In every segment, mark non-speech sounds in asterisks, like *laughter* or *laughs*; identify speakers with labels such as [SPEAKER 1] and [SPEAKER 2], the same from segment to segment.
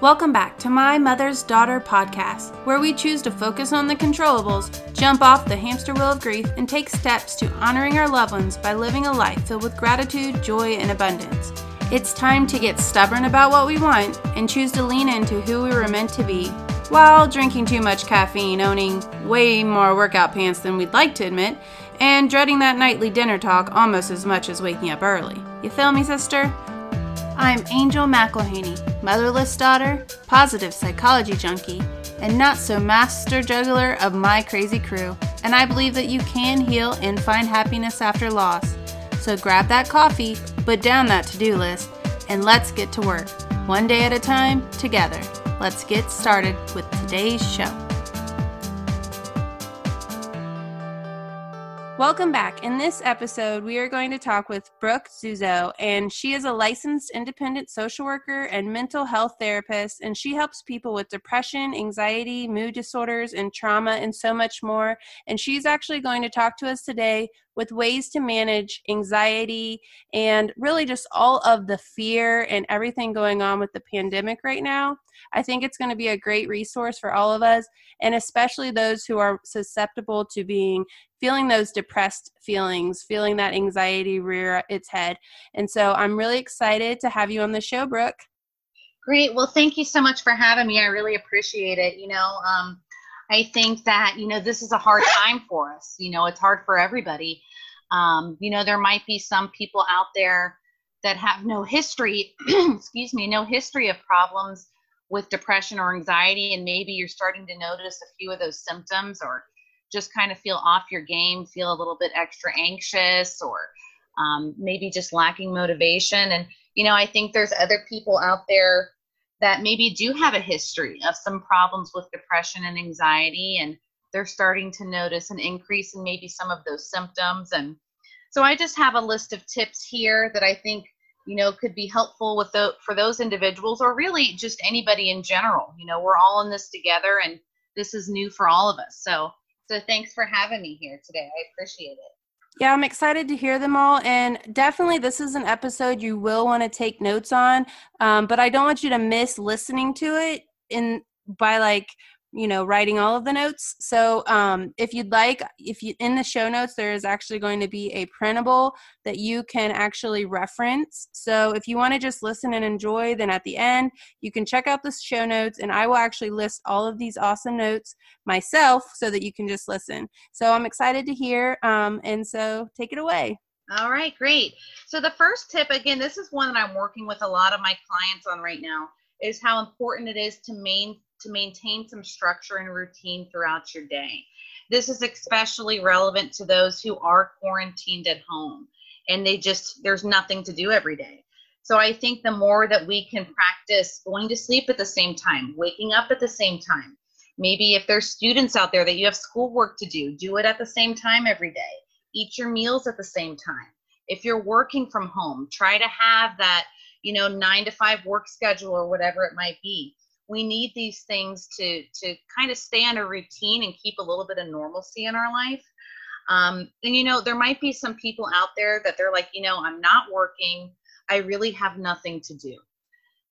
[SPEAKER 1] Welcome back to My Mother's Daughter podcast, where we choose to focus on the controllables, jump off the hamster wheel of grief, and take steps to honoring our loved ones by living a life filled with gratitude, joy, and abundance. It's time to get stubborn about what we want and choose to lean into who we were meant to be while drinking too much caffeine, owning way more workout pants than we'd like to admit, and dreading that nightly dinner talk almost as much as waking up early. You feel me, sister? I'm Angel McElhaney, motherless daughter, positive psychology junkie, and not so master juggler of my crazy crew. And I believe that you can heal and find happiness after loss. So grab that coffee, put down that to do list, and let's get to work. One day at a time, together. Let's get started with today's show. Welcome back. In this episode, we are going to talk with Brooke Zuzow, and she is a licensed independent social worker and mental health therapist, and she helps people with depression, anxiety, mood disorders, and trauma, and so much more. And she's actually going to talk to us today with ways to manage anxiety and really just all of the fear and everything going on with the pandemic right now. I think it's going to be a great resource for all of us, and especially those who are susceptible to being feeling those depressed feelings, feeling that anxiety rear its head. And so I'm really excited to have you on the show, Brooke.
[SPEAKER 2] Great. Well, thank you so much for having me. I really appreciate it. You know, um, I think that, you know, this is a hard time for us. You know, it's hard for everybody. Um, you know, there might be some people out there that have no history, *clears throat* excuse me, no history of problems with depression or anxiety, and maybe you're starting to notice a few of those symptoms or just kind of feel off your game, feel a little bit extra anxious, or um, maybe just lacking motivation. And, you know, I think there's other people out there that maybe do have a history of some problems with depression and anxiety, and they're starting to notice an increase in maybe some of those symptoms. And so I just have a list of tips here that I think you know could be helpful with the, for those individuals or really just anybody in general you know we're all in this together and this is new for all of us so so thanks for having me here today. I appreciate it.
[SPEAKER 1] Yeah, I'm excited to hear them all. And definitely, this is an episode you will want to take notes on. Um, but I don't want you to miss listening to it in by like you know writing all of the notes. So um, if you'd like if you in the show notes there is actually going to be a printable that you can actually reference. So if you want to just listen and enjoy then at the end you can check out the show notes and i will actually list all of these awesome notes myself so that you can just listen. So i'm excited to hear um, and so take it away.
[SPEAKER 2] All right great. So the first tip again this is one that i'm working with a lot of my clients on right now is how important it is to main to maintain some structure and routine throughout your day. This is especially relevant to those who are quarantined at home and they just, there's nothing to do every day. So I think the more that we can practice going to sleep at the same time, waking up at the same time, maybe if there's students out there that you have schoolwork to do, do it at the same time every day. Eat your meals at the same time. If you're working from home, try to have that, you know, nine to five work schedule or whatever it might be we need these things to to kind of stay on a routine and keep a little bit of normalcy in our life. Um, and you know there might be some people out there that they're like you know i'm not working. I really have nothing to do.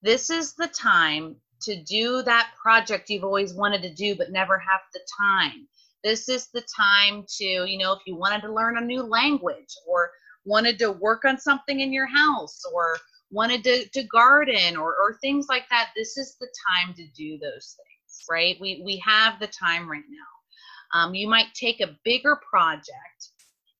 [SPEAKER 2] This is the time to do that project you've always wanted to do but never have the time. This is the time to you know if you wanted to learn a new language or wanted to work on something in your house or wanted to, to garden or, or things like that, this is the time to do those things, right? We, we have the time right now. Um, you might take a bigger project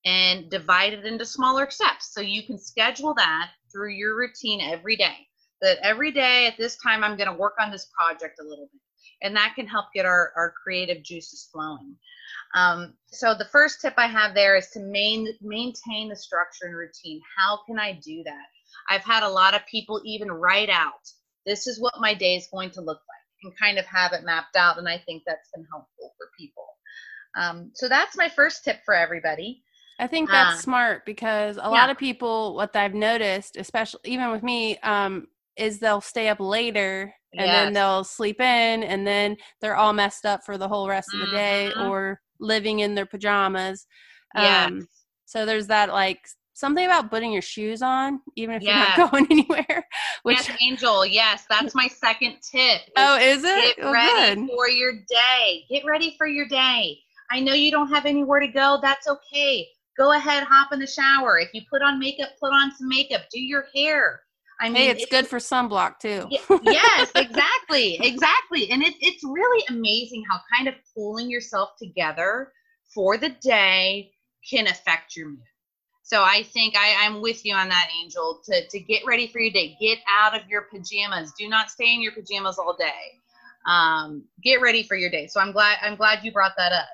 [SPEAKER 2] and divide it into smaller steps. So you can schedule that through your routine every day. That every day at this time, I'm going to work on this project a little bit. And that can help get our, our creative juices flowing. Um, so the first tip I have there is to main, maintain the structure and routine. How can I do that? I've had a lot of people even write out, this is what my day is going to look like and kind of have it mapped out. And I think that's been helpful for people. Um, so that's my first tip for everybody.
[SPEAKER 1] I think that's uh, smart because a yeah. lot of people, what I've noticed, especially even with me, um, is they'll stay up later and yes. then they'll sleep in and then they're all messed up for the whole rest of the day mm-hmm. or living in their pajamas. Um, yes. So there's that like something about putting your shoes on, even if
[SPEAKER 2] Yes.
[SPEAKER 1] you're not *laughs* going anywhere. *laughs* Which
[SPEAKER 2] yes, Angel. Yes, that's my second tip. is
[SPEAKER 1] oh, is it?
[SPEAKER 2] Get
[SPEAKER 1] Oh,
[SPEAKER 2] ready
[SPEAKER 1] good.
[SPEAKER 2] for your day. Get ready for your day. I know you don't have anywhere to go. That's okay. Go ahead, hop in the shower. If you put on makeup, put on some makeup. Do your hair. I mean,
[SPEAKER 1] Hey, it's good for sunblock too.
[SPEAKER 2] Yes, exactly, exactly. And it, it's really amazing how kind of pulling yourself together for the day can affect your mood. So I think I, I'm with you on that, Angel. To to get ready for your day, get out of your pajamas. Do not stay in your pajamas all day. Um, get ready for your day. So I'm glad I'm glad you brought that up.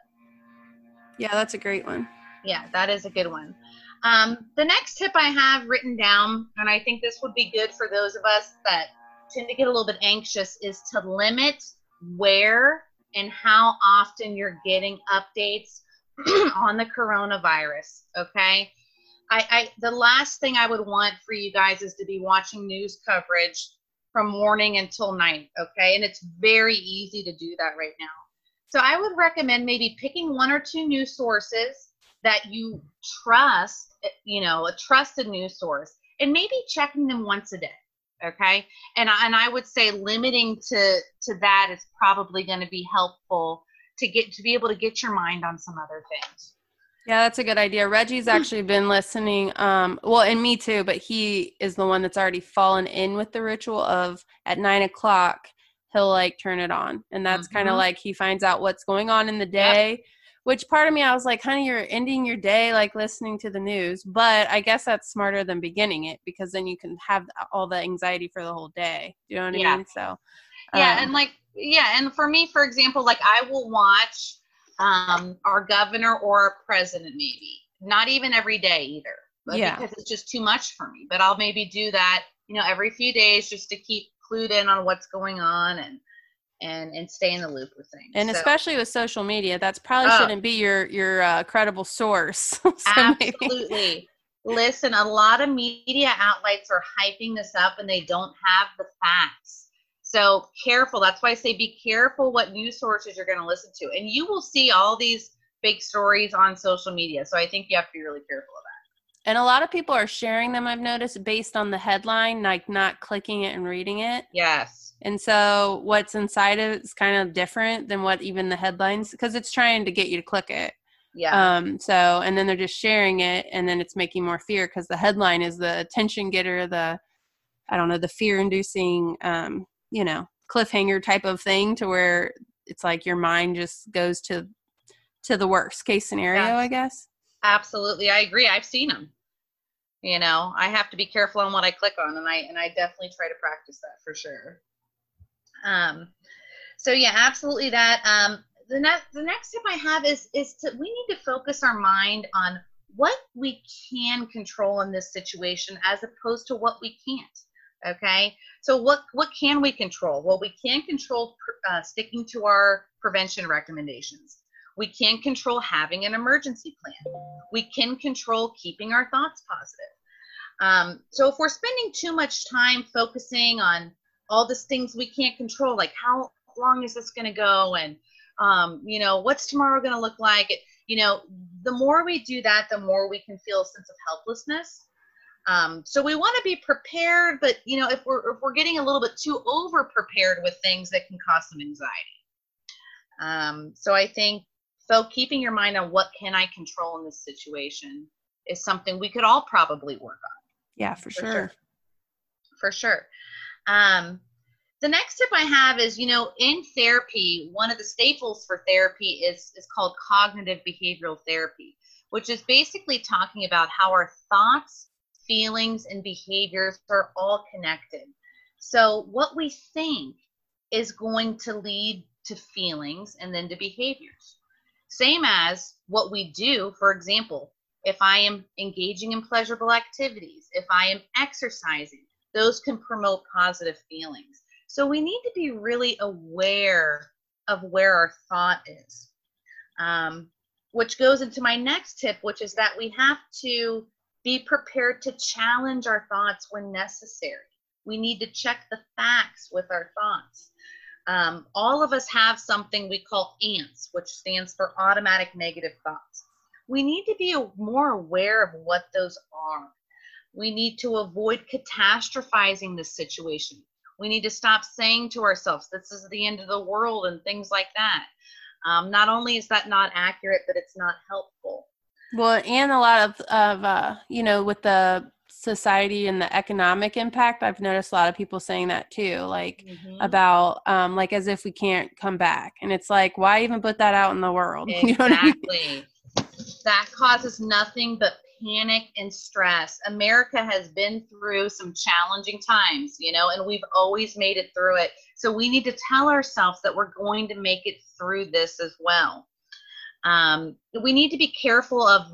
[SPEAKER 1] Yeah, that's a great one.
[SPEAKER 2] Yeah, that is a good one. Um, the next tip I have written down, and I think this would be good for those of us that tend to get a little bit anxious, is to limit where and how often you're getting updates *clears throat* on the coronavirus. Okay. I, I the last thing I would want for you guys is to be watching news coverage from morning until night. Okay. And it's very easy to do that right now. So I would recommend maybe picking one or two news sources that you trust, you know, a trusted news source, and maybe checking them once a day. Okay. And and I would say limiting to to that is probably going to be helpful to get to be able to get your mind on some other things.
[SPEAKER 1] Yeah, that's a good idea. Reggie's actually been listening. Um, well, and me too, but he is the one that's already fallen in with the ritual of at nine o'clock he'll like turn it on, and that's kind of like he finds out what's going on in the day. Which part of me I was like, honey, you're ending your day like listening to the news, but I guess that's smarter than beginning it because then you can have all the anxiety for the whole day. Do you know what
[SPEAKER 2] Yeah.
[SPEAKER 1] I mean? So
[SPEAKER 2] yeah
[SPEAKER 1] um,
[SPEAKER 2] and like yeah and for me for example like i will watch um our governor or our president maybe not even every day either but
[SPEAKER 1] Yeah.
[SPEAKER 2] because it's just too much for me but i'll maybe do that you know every few days just to keep clued in on what's going on and and and stay in the loop with things
[SPEAKER 1] and
[SPEAKER 2] So,
[SPEAKER 1] especially with social media, that's probably
[SPEAKER 2] Oh.
[SPEAKER 1] shouldn't be your your uh, credible source. *laughs* so maybe-
[SPEAKER 2] absolutely listen a lot of media outlets are hyping this up and they don't have the facts so careful that's why i say be careful what news sources you're going to listen to and you will see all these big stories on social media so i think you have to be really careful of that
[SPEAKER 1] And a lot of people are sharing them, I've noticed, based on the headline, like not clicking it and reading it.
[SPEAKER 2] yes
[SPEAKER 1] And so what's inside of it is kind of different than what even the headlines, because it's trying to get you to click it.
[SPEAKER 2] yeah
[SPEAKER 1] Um, so, and then they're just sharing it, and then it's making more fear because the headline is the attention getter, the, I don't know, the fear inducing, um, you know, cliffhanger type of thing to where it's like your mind just goes to, to the worst case scenario,
[SPEAKER 2] Yeah.
[SPEAKER 1] I guess.
[SPEAKER 2] absolutely i agree i've seen them you know i have to be careful on what i click on and i and i definitely try to practice that for sure um so yeah absolutely that um the next the next tip i have is is to we need to focus our mind on what we can control in this situation as opposed to what we can't okay? So what what can we control? Well we can control uh, sticking to our prevention recommendations. We can control having an emergency plan. We can control keeping our thoughts positive. Um, so if we're spending too much time focusing on all these things we can't control like how long is this going to go and um, you know what's tomorrow going to look like? You know the more we do that the more we can feel a sense of helplessness um, so we want to be prepared but you know if we're if we're getting a little bit too over prepared with things that can cause some anxiety um, so i think so keeping your mind on what can i control in this situation is something we could all probably work on
[SPEAKER 1] Yeah, for,
[SPEAKER 2] for
[SPEAKER 1] sure.
[SPEAKER 2] sure. for sure. Um, the next tip I have is, you know, in therapy, one of the staples for therapy is is called cognitive behavioral therapy, which is basically talking about how our thoughts, feelings, and behaviors are all connected. So what we think is going to lead to feelings and then to behaviors. Same as what we do, for example, if I am engaging in pleasurable activities, if I am exercising, those can promote positive feelings. So we need to be really aware of where our thought is. Um, which goes into my next tip, which is that we have to be prepared to challenge our thoughts when necessary. We need to check the facts with our thoughts. Um, all of us have something we call ANTS, which stands for automatic negative thoughts. we need to be more aware of what those are. We need to avoid catastrophizing the situation. We need to stop saying to ourselves, this is the end of the world and things like that. Um, not only is that not accurate, but it's not helpful.
[SPEAKER 1] Well, and a lot of, of uh, you know, with the society and the economic impact, I've noticed a lot of people saying that too, like mm-hmm. about, um, like as if we can't come back. And it's like, why even put that out in the world?
[SPEAKER 2] Exactly. *laughs* You know I mean? That causes nothing but panic and stress. America has been through some challenging times, you know, and we've always made it through it. So we need to tell ourselves that we're going to make it through this as well. Um, we need to be careful of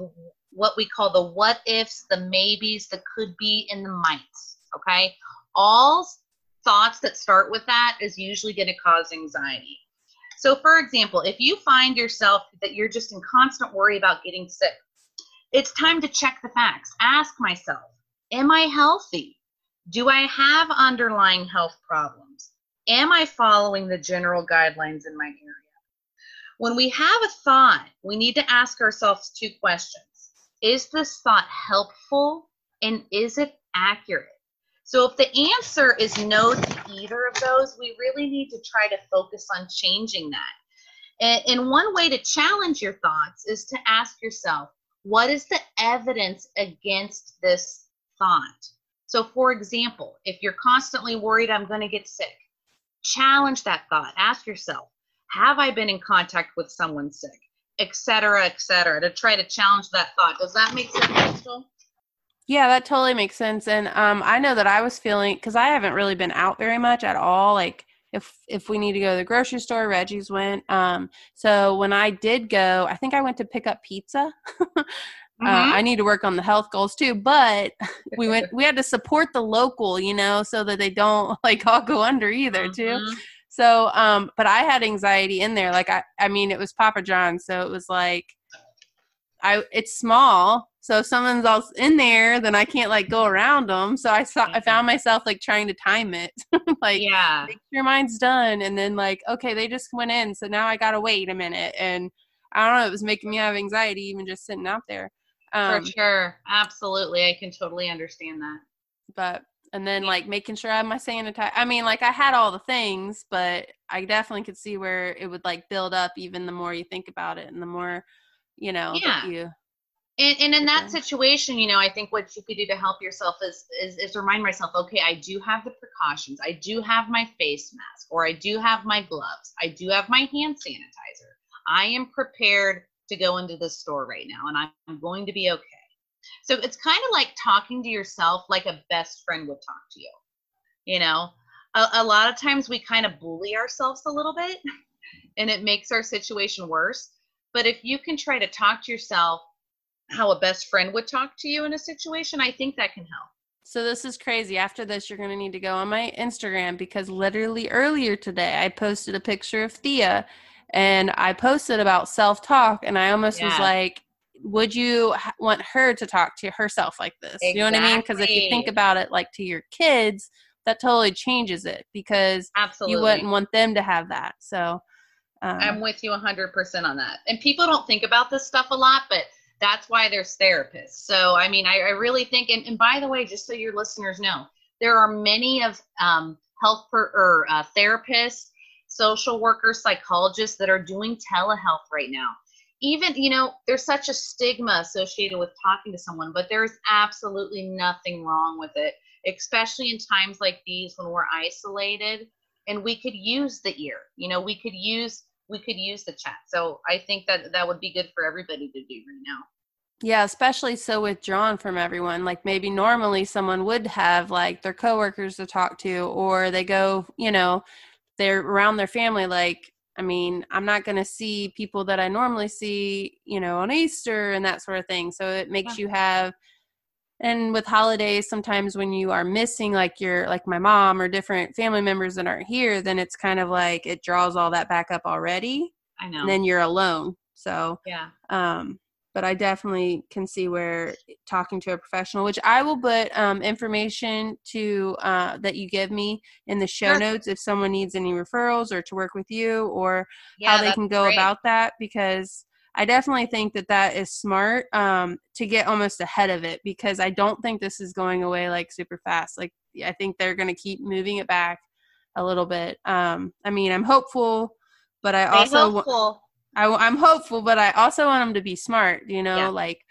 [SPEAKER 2] what we call the what ifs, the maybes, the could be, and the mights. Okay. All thoughts that start with that is usually going to cause anxiety. So, for example, if you find yourself that you're just in constant worry about getting sick, it's time to check the facts. Ask myself, am I healthy? Do I have underlying health problems? Am I following the general guidelines in my area? When we have a thought, we need to ask ourselves two questions. Is this thought helpful and is it accurate? So if the answer is no to either of those, we really need to try to focus on changing that. And, one way to challenge your thoughts is to ask yourself, what is the evidence against this thought? So, for example, if you're constantly worried, I'm going to get sick, challenge that thought. Ask yourself, have I been in contact with someone sick, etc., etc., to try to challenge that thought. Does that make sense, Crystal?
[SPEAKER 1] Yeah, that totally makes sense. And um, I know that I was feeling because I haven't really been out very much at all. Like if if we need to go to the grocery store, Reggie's went. Um, so when I did go, I think I went to pick up pizza. *laughs* Uh, mm-hmm. I need to work on the health goals too, but *laughs* we went. We had to support the local, you know, so that they don't *laughs* like all go under either, mm-hmm. So, um, but I had anxiety in there. Like I, I mean, it was Papa John, so it was like, I. It's small, so if someone's else in there, then I can't like go around them. So I saw, I found myself like trying to time it, *laughs* like yeah, make sure mine's done, and then like okay, they just went in, so now I gotta wait a minute, and I don't know, it was making me have anxiety even just sitting out there.
[SPEAKER 2] Um, For sure, absolutely, I can totally understand that.
[SPEAKER 1] But and then like making sure I have my sanitizer. I mean, like I had all the things, but I definitely could see where it would like build up even the more you think about it, and the more you know yeah. you
[SPEAKER 2] and, and in that situation, you know, I think what you could do to help yourself is, is, is remind myself, okay, I do have the precautions. I do have my face mask, or I do have my gloves. I do have my hand sanitizer. I am prepared to go into the store right now, and I'm going to be okay. So it's kind of like talking to yourself like a best friend would talk to you. You know, a, a lot of times we kind of bully ourselves a little bit, *laughs* and it makes our situation worse. But if you can try to talk to yourself how a best friend would talk to you in a situation, I think that can help.
[SPEAKER 1] So this is crazy. After this, you're going to need to go on my Instagram because literally earlier today, I posted a picture of Thea and I posted about self talk. And I almost yeah. was like, would you want her to talk to herself like this? Exactly. You know what I mean? Because if you think about it like to your kids, that totally changes it because Absolutely. you wouldn't want them to have that. So
[SPEAKER 2] um, I'm with you 100% on that. And people don't think about this stuff a lot, but that's why there's therapists. So, I mean, I, I really think, and, and, by the way, just so your listeners know, there are many of um, health per, or uh, therapists, social workers, psychologists that are doing telehealth right now. Even, you know, there's such a stigma associated with talking to someone, but there's absolutely nothing wrong with it, especially in times like these when we're isolated and we could use the ear. You know, we could use we could use the chat. So I think that that would be good for everybody to do right now.
[SPEAKER 1] Yeah, especially so withdrawn from everyone. Like maybe normally someone would have like their coworkers to talk to, or they go, you know, they're around their family. Like, I mean, I'm not going to see people that I normally see, you know, on Easter and that sort of thing. So it makes yeah. you have and with holidays sometimes when you are missing like your like my mom or different family members that aren't here then it's kind of like it draws all that back up already
[SPEAKER 2] i know
[SPEAKER 1] and then you're alone so yeah um but i definitely can see where talking to a professional which i will put um, information to uh, that you give me in the show sure. notes if someone needs any referrals or to work with you or yeah, how they can go great. about that because I definitely think that that is smart um, to get almost ahead of it because I don't think this is going away like super fast. Like I think they're going to keep moving it back a little bit. Um, I mean, I'm hopeful, but I also
[SPEAKER 2] hopeful.
[SPEAKER 1] I, I'm hopeful, but I also want them to be smart. You know, yeah. like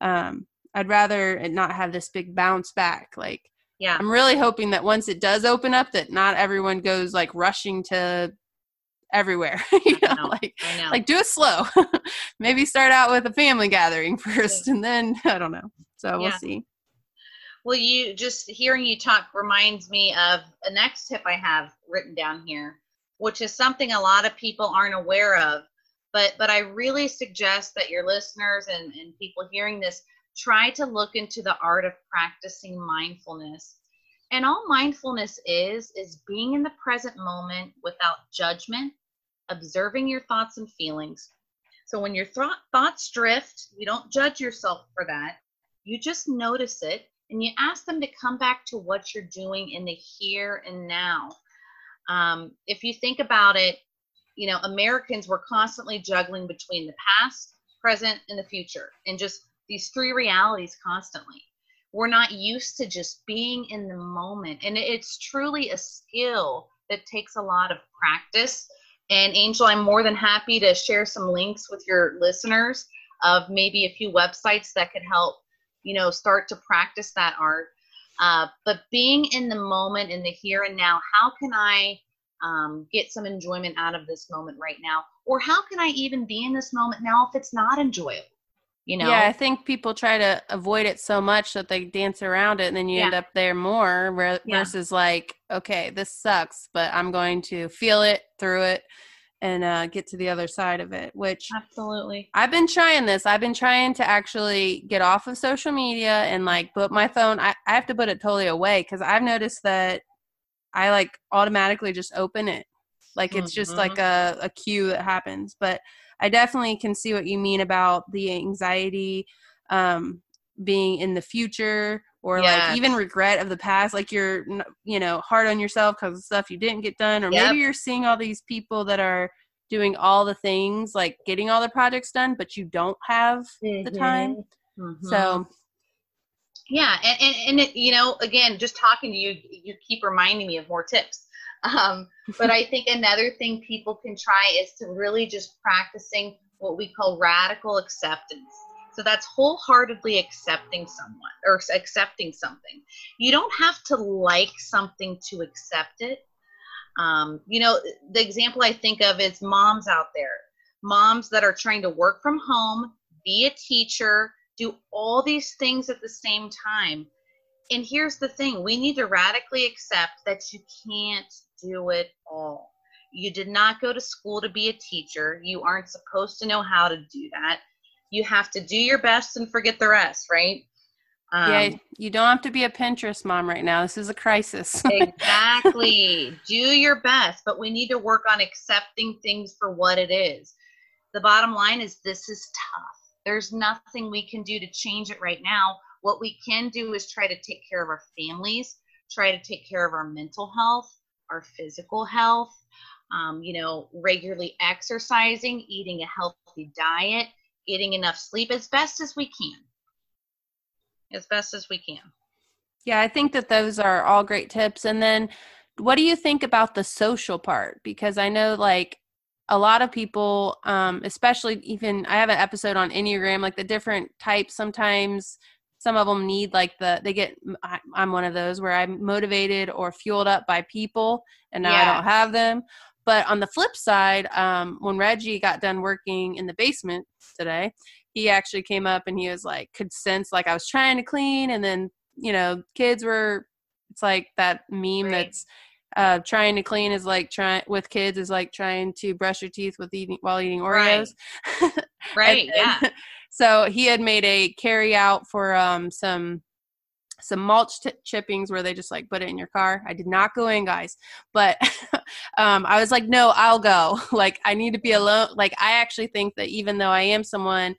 [SPEAKER 1] um, I'd rather not have this big bounce back. Like
[SPEAKER 2] yeah,
[SPEAKER 1] I'm really hoping that once it does open up, that not everyone goes like rushing to everywhere. *laughs* you know, know, like know. like do it slow. *laughs* Maybe start out with a family gathering *laughs* first, yeah. and then I don't know. So we'll see.
[SPEAKER 2] Well, you just hearing you talk reminds me of a next tip I have written down here, which is something a lot of people aren't aware of. But but I really suggest that your listeners and, and people hearing this try to look into the art of practicing mindfulness. And all mindfulness is is being in the present moment without judgment, observing your thoughts and feelings. So when your th- thoughts drift, you don't judge yourself for that. You just notice it and you ask them to come back to what you're doing in the here and now. Um, if you think about it, you know, Americans were constantly juggling between the past, present, and the future, and just these three realities constantly. We're not used to just being in the moment. And it's truly a skill that takes a lot of practice. And Angel, I'm more than happy to share some links with your listeners of maybe a few websites that could help you know start to practice that art uh, but being in the moment in the here and now how can i um, get some enjoyment out of this moment right now or how can i even be in this moment now if it's not enjoyable you know
[SPEAKER 1] yeah i think people try to avoid it so much that they dance around it and then you yeah. end up there more versus yeah. like okay this sucks but i'm going to feel it through it and uh, get to the other side of it which
[SPEAKER 2] absolutely
[SPEAKER 1] i've been trying this i've been trying to actually get off of social media and like put my phone i, I have to put it totally away because i've noticed that i like automatically just open it like it's mm-hmm. just like mm-hmm. a, a cue that happens but i definitely can see what you mean about the anxiety um, being in the future or yes. like even regret of the past like you're you know hard on yourself because of stuff you didn't get done or yep. maybe you're seeing all these people that are doing all the things like getting all the projects done but you don't have mm-hmm. the time mm-hmm. so
[SPEAKER 2] yeah and, and, and it, you know again just talking to you you keep reminding me of more tips *laughs* um, but i think another thing people can try is to really just practicing what we call radical acceptance so that's wholeheartedly accepting someone or accepting something. You don't have to like something to accept it. Um, you know, the example I think of is moms out there, moms that are trying to work from home, be a teacher, do all these things at the same time. And here's the thing we need to radically accept that you can't do it all. You did not go to school to be a teacher. You aren't supposed to know how to do that you have to do your best and forget the rest, right?
[SPEAKER 1] Um, yeah, you don't have to be a Pinterest mom right now. This is a crisis. *laughs*
[SPEAKER 2] exactly. Do your best, but we need to work on accepting things for what it is. The bottom line is this is tough. There's nothing we can do to change it right now. What we can do is try to take care of our families, try to take care of our mental health, our physical health, um, you know, regularly exercising, eating a healthy diet, getting enough sleep as best as we can. As best as we can.
[SPEAKER 1] Yeah, I think that those are all great tips. And then what do you think about the social part? Because I know like a lot of people, um, especially even I have an episode on Enneagram, like the different types sometimes some of them need like the they get i'm one of those where i'm motivated or fueled up by people and now yeah. i don't have them but on the flip side, um, when Reggie got done working in the basement today, he actually came up and he was like, could sense like I was trying to clean, and then you know, kids were. It's like that meme right. that's uh, trying to clean is like trying with kids is like trying to brush your teeth with eating while eating Oreos.
[SPEAKER 2] Right. *laughs* right yeah. *laughs*
[SPEAKER 1] So he had made a carry out for um, some some mulch t- chippings where they just like put it in your car. I did not go in, guys, but *laughs* um, I was like, no, I'll go. like, I need to be alone. Like, I actually think that even though I am someone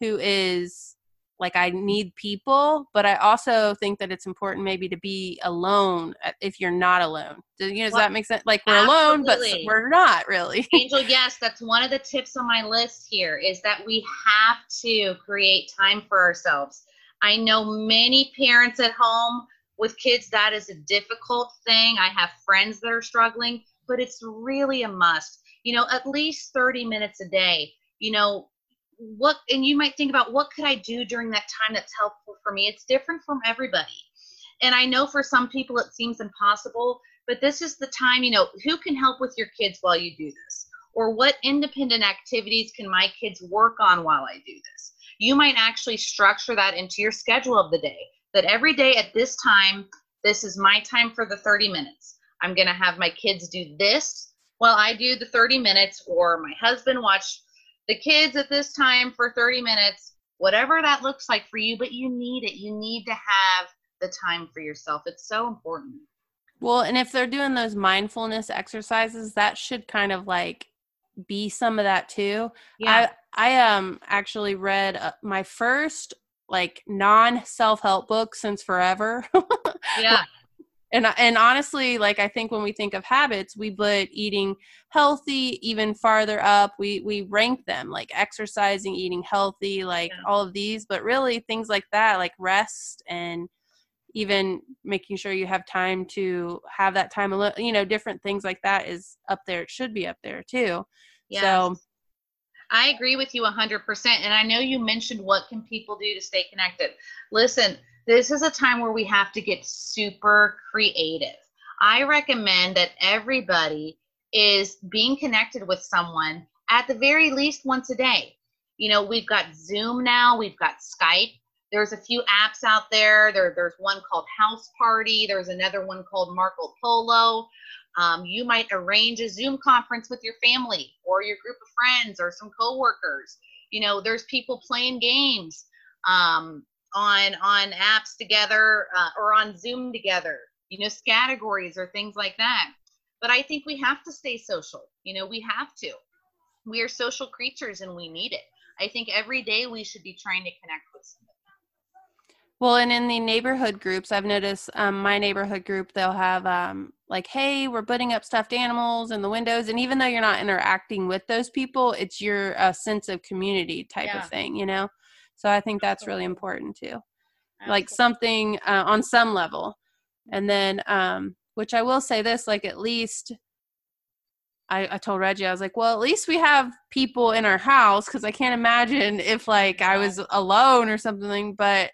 [SPEAKER 1] who is like I need people, but I also think that it's important maybe to be alone uh, if you're not alone. Does, you know, does well, that make sense? Like we're absolutely. alone, but we're not really. *laughs*
[SPEAKER 2] Angel, yes, that's one of the tips on my list here is that we have to create time for ourselves. I know many parents at home with kids that is a difficult thing. I have friends that are struggling, but it's really a must. You know, at least 30 minutes a day. You know, what and you might think about what could i do during that time that's helpful for me? It's different from everybody. And i know for some people it seems impossible but this is the time you know who can help with your kids while you do this? Or what independent activities can my kids work on while i do this? You might actually structure that into your schedule of the day that every day at this time this is my time for the 30 minutes. I'm going to have my kids do this while i do the 30 minutes or my husband watch the kids at this time for 30 minutes, whatever that looks like for you, but you need it. You need to have the time for yourself. It's so important.
[SPEAKER 1] Well, and if they're doing those mindfulness exercises, that should kind of like be some of that too. Yeah. I I um actually read uh, my first like non self-help book since forever. *laughs*
[SPEAKER 2] yeah
[SPEAKER 1] and and honestly like i think when we think of habits we put eating healthy even farther up we we rank them like exercising eating healthy like yeah. all of these but really things like that like rest and even making sure you have time to have that time alone you know different things like that is up there it should be up there too yes. so
[SPEAKER 2] i agree with you 100% and i know you mentioned what can people do to stay connected listen this is a time where we have to get super creative. I recommend that everybody is being connected with someone at the very least once a day. You know, we've got Zoom now, we've got Skype. There's a few apps out there. there there's one called House Party, there's another one called Marco Polo. Um, you might arrange a Zoom conference with your family or your group of friends or some coworkers. You know, there's people playing games. Um, on on apps together uh, or on Zoom together. You know, categories or things like that. But I think we have to stay social. You know, we have to. We are social creatures and we need it. I think every day we should be trying to connect with somebody.
[SPEAKER 1] Well, and in the neighborhood groups, I've noticed um, my neighborhood group, they'll have um, like, hey, we're putting up stuffed animals in the windows. And even though you're not interacting with those people, it's your uh, sense of community type yeah. of thing, you know? So I think that's really important too. Like something uh, on some level. And then, um, which I will say this, like at least I, I told Reggie, I was like, well, at least we have people in our house because I can't imagine if like I was alone or something. But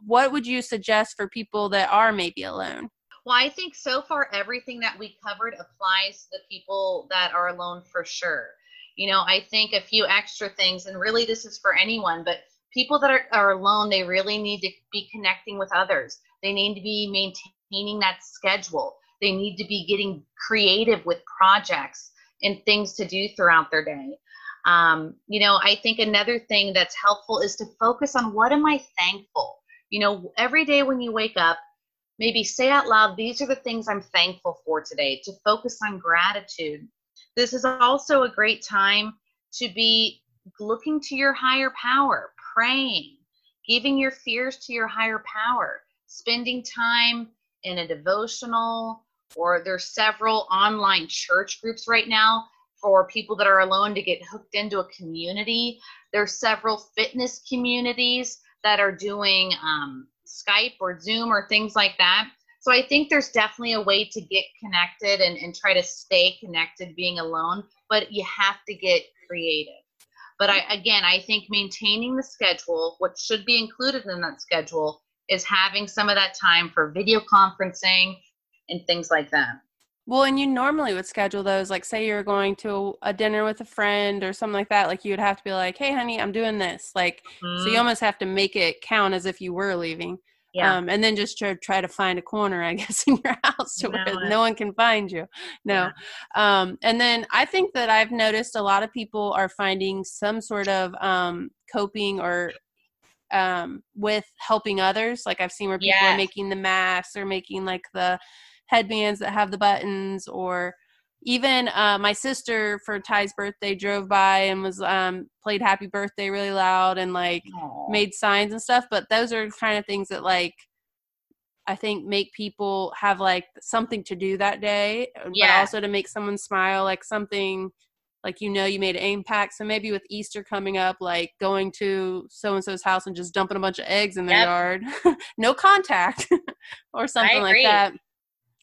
[SPEAKER 1] what would you suggest for people that are maybe alone?
[SPEAKER 2] Well, I think so far everything that we covered applies to the people that are alone for sure. You know, I think a few extra things, and really this is for anyone, but people that are, are alone, they really need to be connecting with others. They need to be maintaining that schedule. They need to be getting creative with projects and things to do throughout their day. Um, you know, I think another thing that's helpful is to focus on what am I thankful? You know, every day when you wake up, maybe say out loud, these are the things I'm thankful for today, to focus on gratitude. This is also a great time to be looking to your higher power, praying, giving your fears to your higher power, spending time in a devotional, or there's several online church groups right now for people that are alone to get hooked into a community. There's several fitness communities that are doing um, Skype or Zoom or things like that. So I think there's definitely a way to get connected and, and try to stay connected being alone, but you have to get creative. But I, again, I think maintaining the schedule, what should be included in that schedule, is having some of that time for video conferencing and things like that.
[SPEAKER 1] Well, and you normally would schedule those, like say you're going to a dinner with a friend or something like that. Like you would have to be like, "Hey, honey, I'm doing this." Like, mm-hmm. so you mm-hmm. almost have to make it count as if you were leaving. Yeah. Um, and then just try, try to find a corner, I *laughs* guess, in your house to no, where no one can find you. No. Yeah. Um, and then I think that I've noticed a lot of people are finding some sort of um, coping or um, with helping others. Like I've seen where people yes. are making the masks or making like the headbands that have the buttons or even uh, my sister for Ty's birthday drove by and was um, played happy birthday really loud and like
[SPEAKER 2] Aw.
[SPEAKER 1] made signs and stuff. But those are kind of things that like I think make people have like something to do that day, uh, but also to make someone smile, like something like you know you made an impact. So maybe with Easter coming up, like going to so and so's house and just dumping a bunch of eggs in their
[SPEAKER 2] Yep.
[SPEAKER 1] yard, *laughs* no contact, *laughs* or something like that.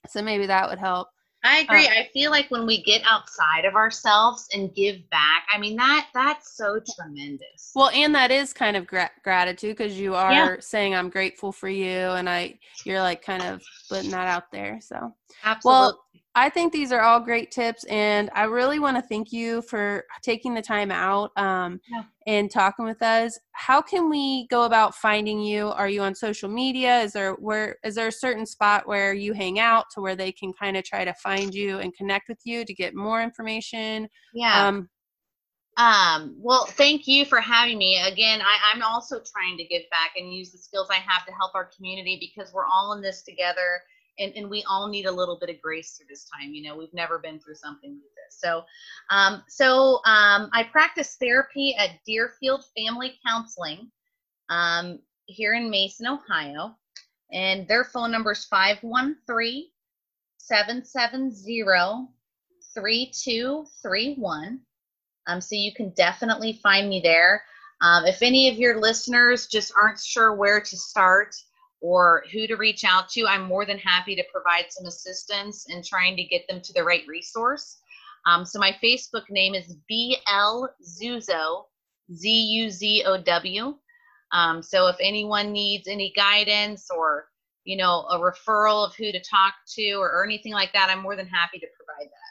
[SPEAKER 1] So maybe that would help.
[SPEAKER 2] I agree.
[SPEAKER 1] Uh,
[SPEAKER 2] I feel like when we get outside of ourselves and give back, I mean that that's so tremendous.
[SPEAKER 1] Well, and that is kind of gra- gratitude because you are
[SPEAKER 2] Yeah.
[SPEAKER 1] saying I'm grateful for you, and I you're like kind of putting that out there. So.
[SPEAKER 2] Absolutely.
[SPEAKER 1] Well, I think these are all great tips, and I really want to thank you for taking the time out um,
[SPEAKER 2] Yeah.
[SPEAKER 1] and talking with us. How can we go about finding you? Are you on social media? Is there where is there a certain spot where you hang out to where they can kind of try to find you and connect with you to get more information?
[SPEAKER 2] yeah.
[SPEAKER 1] Um,
[SPEAKER 2] Um, well, thank you for having me. Again, I, I'm also trying to give back and use the skills I have to help our community because we're all in this together and, and we all need a little bit of grace through this time. You know, we've never been through something like this. So, um, so um, I practice therapy at Deerfield Family Counseling um, here in Mason, Ohio. And their phone number is 513 770 3231. Um, so you can definitely find me there. Um, if any of your listeners just aren't sure where to start or who to reach out to, I'm more than happy to provide some assistance in trying to get them to the right resource. Um, so my Facebook name is BL Zuzow, Z U Z O W. Um, so if anyone needs any guidance or you know a referral of who to talk to or, or anything like that, I'm more than happy to provide that.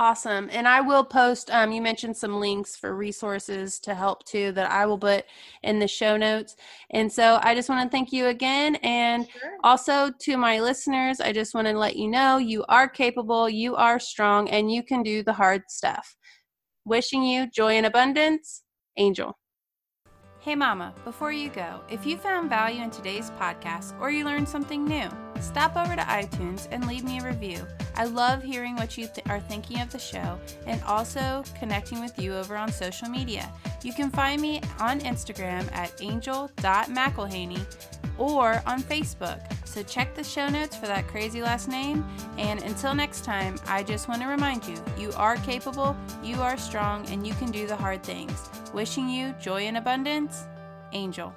[SPEAKER 1] Awesome. And I will post, um, you mentioned some links for resources to help too that I will put in the show notes. And so I just want to thank you again. And also to my listeners, I just want to let you know you are capable, you are strong, and you can do the hard stuff. Wishing you joy and abundance, Angel. Hey, Mama, before you go, if you found value in today's podcast or you learned something new, stop over to iTunes and leave me a review. I love hearing what you th- are thinking of the show and also connecting with you over on social media. You can find me on Instagram at angel.mcilhaney or on Facebook. So check the show notes for that crazy last name. And until next time, I just want to remind you you are capable, you are strong, and you can do the hard things. Wishing you joy and abundance, Angel.